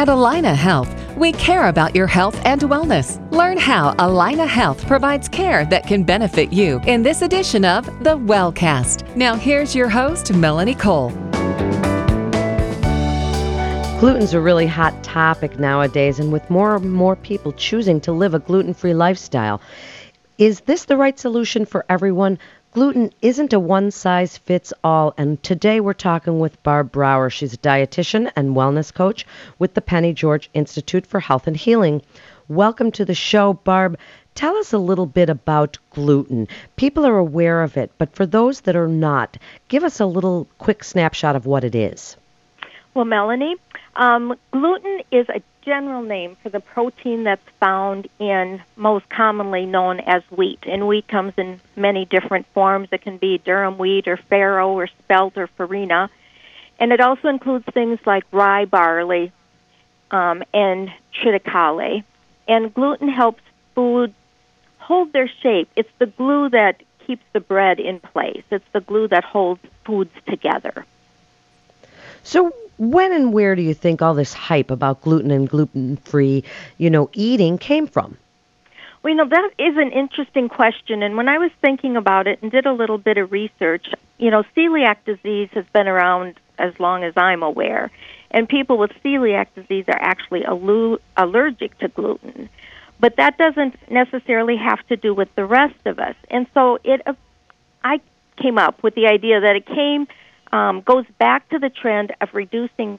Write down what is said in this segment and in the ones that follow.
At Allina Health, we care about your health and wellness. Learn how Allina Health provides care that can benefit you in this edition of The Wellcast. Now, here's your host, Melanie Cole. Gluten's a really hot topic nowadays, and with more and more people choosing to live a gluten free lifestyle. Is this the right solution for everyone? Gluten isn't a one size fits all, and today we're talking with Barb Brower. She's a dietitian and wellness coach with the Penny George Institute for Health and Healing. Welcome to the show, Barb. Tell us a little bit about gluten. People are aware of it, but for those that are not, give us a little quick snapshot of what it is. Well, Melanie, um, gluten is a general name for the protein that's found in most commonly known as wheat. And wheat comes in many different forms. It can be durum wheat or farro or spelt or farina. And it also includes things like rye barley um, and triticale. And gluten helps food hold their shape. It's the glue that keeps the bread in place. It's the glue that holds foods together. So, when and where do you think all this hype about gluten and gluten-free, you know, eating came from? Well, you know, that is an interesting question. And when I was thinking about it and did a little bit of research, you know, celiac disease has been around as long as I'm aware. And people with celiac disease are actually allergic to gluten. But that doesn't necessarily have to do with the rest of us. And so it, uh, I came up with the idea that it came um, goes back to the trend of reducing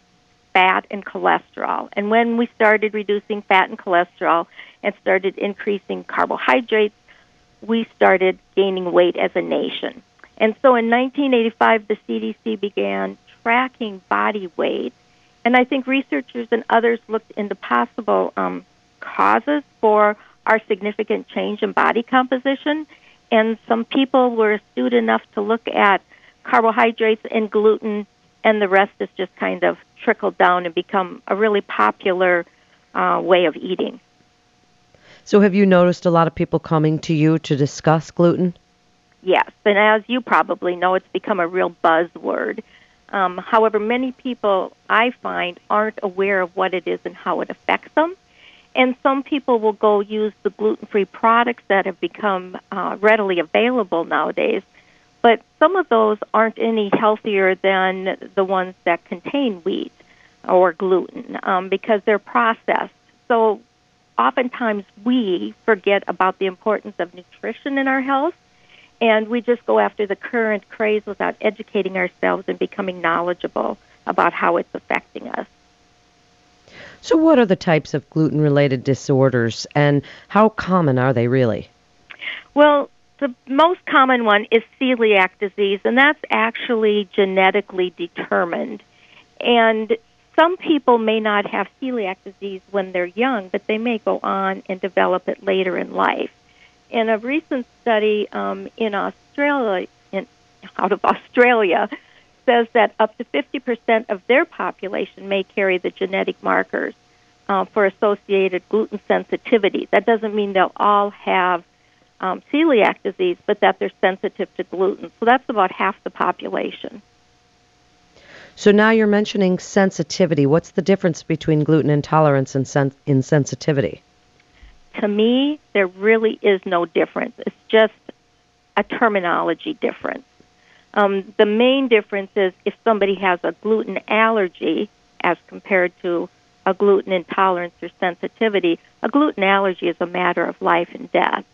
fat and cholesterol. And when we started reducing fat and cholesterol and started increasing carbohydrates, we started gaining weight as a nation. And so in 1985, the CDC began tracking body weight. And I think researchers and others looked into possible um, causes for our significant change in body composition. And some people were astute enough to look at carbohydrates and gluten, and the rest is just kind of trickled down and become a really popular uh, way of eating. So, have you noticed a lot of people coming to you to discuss gluten? Yes, and as you probably know, it's become a real buzzword. Um, however, many people I find aren't aware of what it is and how it affects them. And some people will go use the gluten free products that have become uh, readily available nowadays but some of those aren't any healthier than the ones that contain wheat or gluten um, because they're processed. So oftentimes we forget about the importance of nutrition in our health and we just go after the current craze without educating ourselves and becoming knowledgeable about how it's affecting us. So, what are the types of gluten related disorders and how common are they really? Well, the most common one is celiac disease, and that's actually genetically determined. And some people may not have celiac disease when they're young, but they may go on and develop it later in life. In a recent study um, in Australia, in, out of Australia, says that up to 50% of their population may carry the genetic markers uh, for associated gluten sensitivity. That doesn't mean they'll all have um, celiac disease, but that they're sensitive to gluten. So that's about half the population. So now you're mentioning sensitivity. What's the difference between gluten intolerance and sen- insensitivity? To me, there really is no difference. It's just a terminology difference. Um, the main difference is if somebody has a gluten allergy as compared to a gluten intolerance or sensitivity, a gluten allergy is a matter of life and death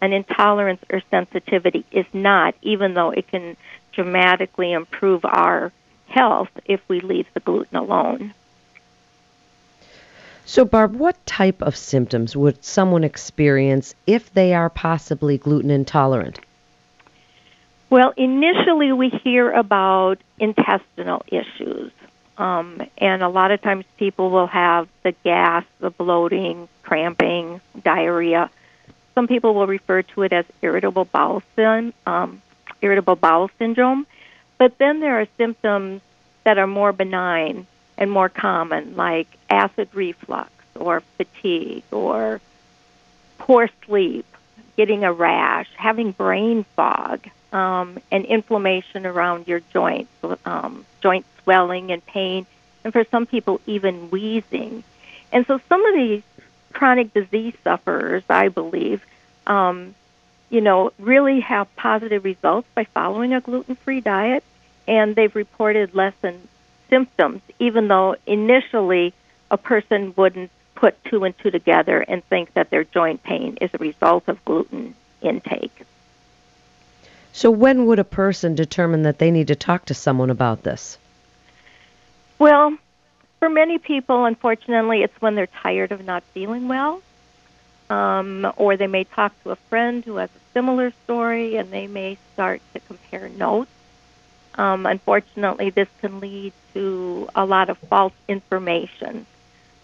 an intolerance or sensitivity is not, even though it can dramatically improve our health if we leave the gluten alone. So, Barb, what type of symptoms would someone experience if they are possibly gluten intolerant? Well, initially we hear about intestinal issues. Um, and a lot of times people will have the gas, the bloating, cramping, diarrhea. Some people will refer to it as irritable bowel syndrome, um, irritable bowel syndrome. But then there are symptoms that are more benign and more common, like acid reflux or fatigue or poor sleep, getting a rash, having brain fog, um, and inflammation around your joints, um, joint swelling and pain, and for some people even wheezing. And so some of these chronic disease sufferers, I believe, um, you know, really have positive results by following a gluten-free diet, and they've reported lessened symptoms, even though initially a person wouldn't put two and two together and think that their joint pain is a result of gluten intake. So, when would a person determine that they need to talk to someone about this? Well, for many people, unfortunately, it's when they're tired of not feeling well, um, or they may talk to a friend who has a similar story and they may start to compare notes. Um, unfortunately, this can lead to a lot of false information.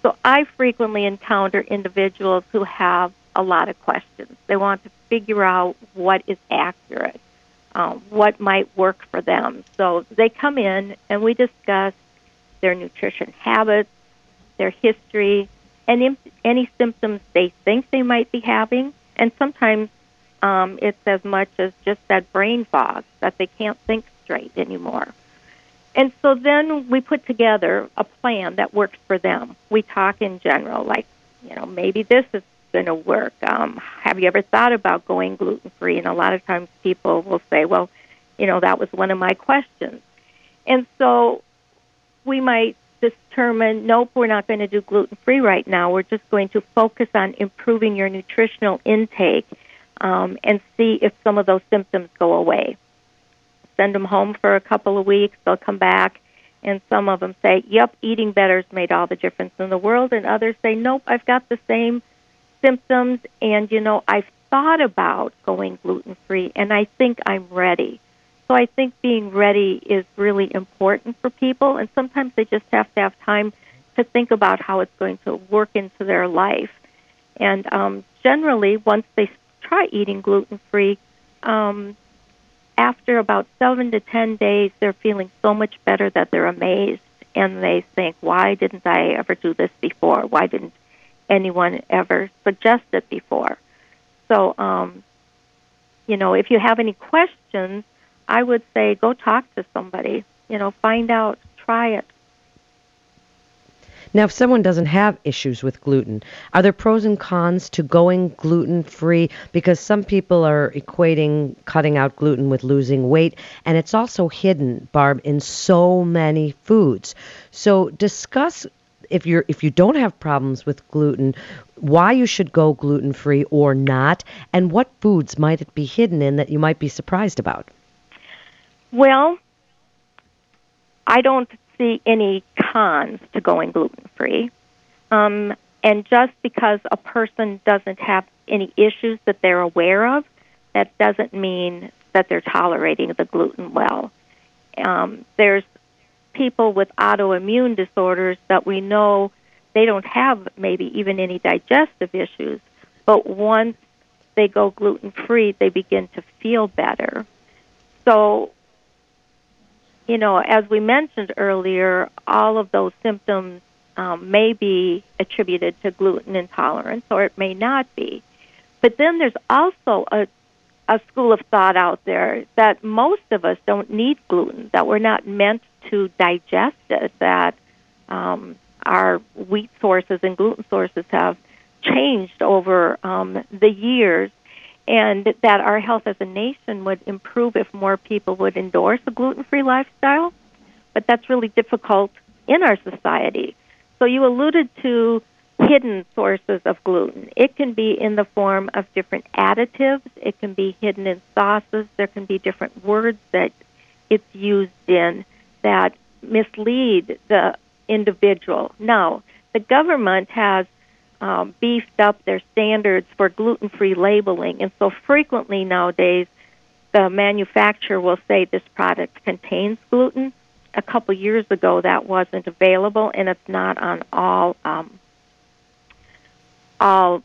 So I frequently encounter individuals who have a lot of questions. They want to figure out what is accurate, um, what might work for them. So they come in and we discuss their nutrition habits, their history, and any symptoms they think they might be having. And sometimes um, it's as much as just that brain fog that they can't think straight anymore. And so then we put together a plan that works for them. We talk in general, like, you know, maybe this is going to work. Um, have you ever thought about going gluten free? And a lot of times people will say, well, you know, that was one of my questions. And so we might determine, nope, we're not going to do gluten free right now. We're just going to focus on improving your nutritional intake um, and see if some of those symptoms go away. Send them home for a couple of weeks. They'll come back, and some of them say, yep, eating better's made all the difference in the world. And others say, nope, I've got the same symptoms, and you know, I've thought about going gluten free, and I think I'm ready. So I think being ready is really important for people, and sometimes they just have to have time to think about how it's going to work into their life. And um, generally, once they try eating gluten free, um, after about seven to ten days, they're feeling so much better that they're amazed and they think, why didn't I ever do this before? Why didn't anyone ever suggest it before? So, um, you know, if you have any questions, I would say go talk to somebody. You know, find out, try it. Now, if someone doesn't have issues with gluten, are there pros and cons to going gluten free? Because some people are equating cutting out gluten with losing weight, and it's also hidden, Barb, in so many foods. So, discuss if you're if you don't have problems with gluten, why you should go gluten free or not, and what foods might it be hidden in that you might be surprised about. Well, I don't see any cons to going gluten free. Um, and just because a person doesn't have any issues that they're aware of, that doesn't mean that they're tolerating the gluten well. Um, there's people with autoimmune disorders that we know they don't have maybe even any digestive issues, but once they go gluten free, they begin to feel better. So you know, as we mentioned earlier, all of those symptoms um, may be attributed to gluten intolerance or it may not be. But then there's also a, a school of thought out there that most of us don't need gluten, that we're not meant to digest it, that um, our wheat sources and gluten sources have changed over um, the years and that our health as a nation would improve if more people would endorse a gluten free lifestyle. But that's really difficult in our society. So you alluded to hidden sources of gluten. It can be in the form of different additives, it can be hidden in sauces, there can be different words that it's used in that mislead the individual. Now, the government has um, beefed up their standards for gluten free labeling. And so frequently nowadays, the manufacturer will say this product contains gluten. A couple years ago, that wasn't available, and it's not on all um, all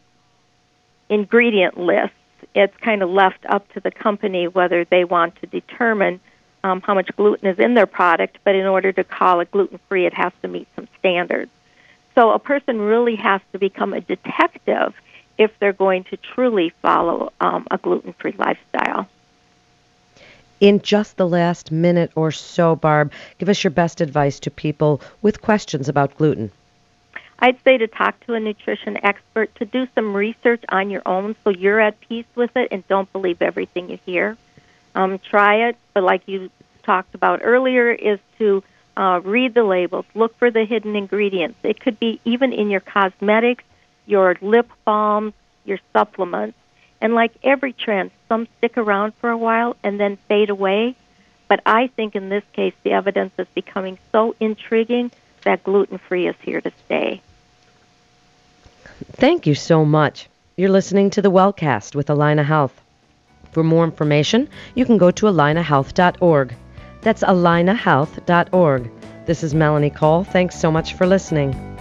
ingredient lists. It's kind of left up to the company whether they want to determine um, how much gluten is in their product. But in order to call it gluten free, it has to meet some standards. So a person really has to become a detective if they're going to truly follow um, a gluten free lifestyle. In just the last minute or so, Barb, give us your best advice to people with questions about gluten. I'd say to talk to a nutrition expert, to do some research on your own so you're at peace with it and don't believe everything you hear. Um, try it, but like you talked about earlier, is to uh, read the labels, look for the hidden ingredients. It could be even in your cosmetics, your lip balm, your supplements. And like every trend, some stick around for a while and then fade away. But I think in this case, the evidence is becoming so intriguing that gluten free is here to stay. Thank you so much. You're listening to the Wellcast with Allina Health. For more information, you can go to allinahealth.org. That's allinahealth.org. This is Melanie Cole. Thanks so much for listening.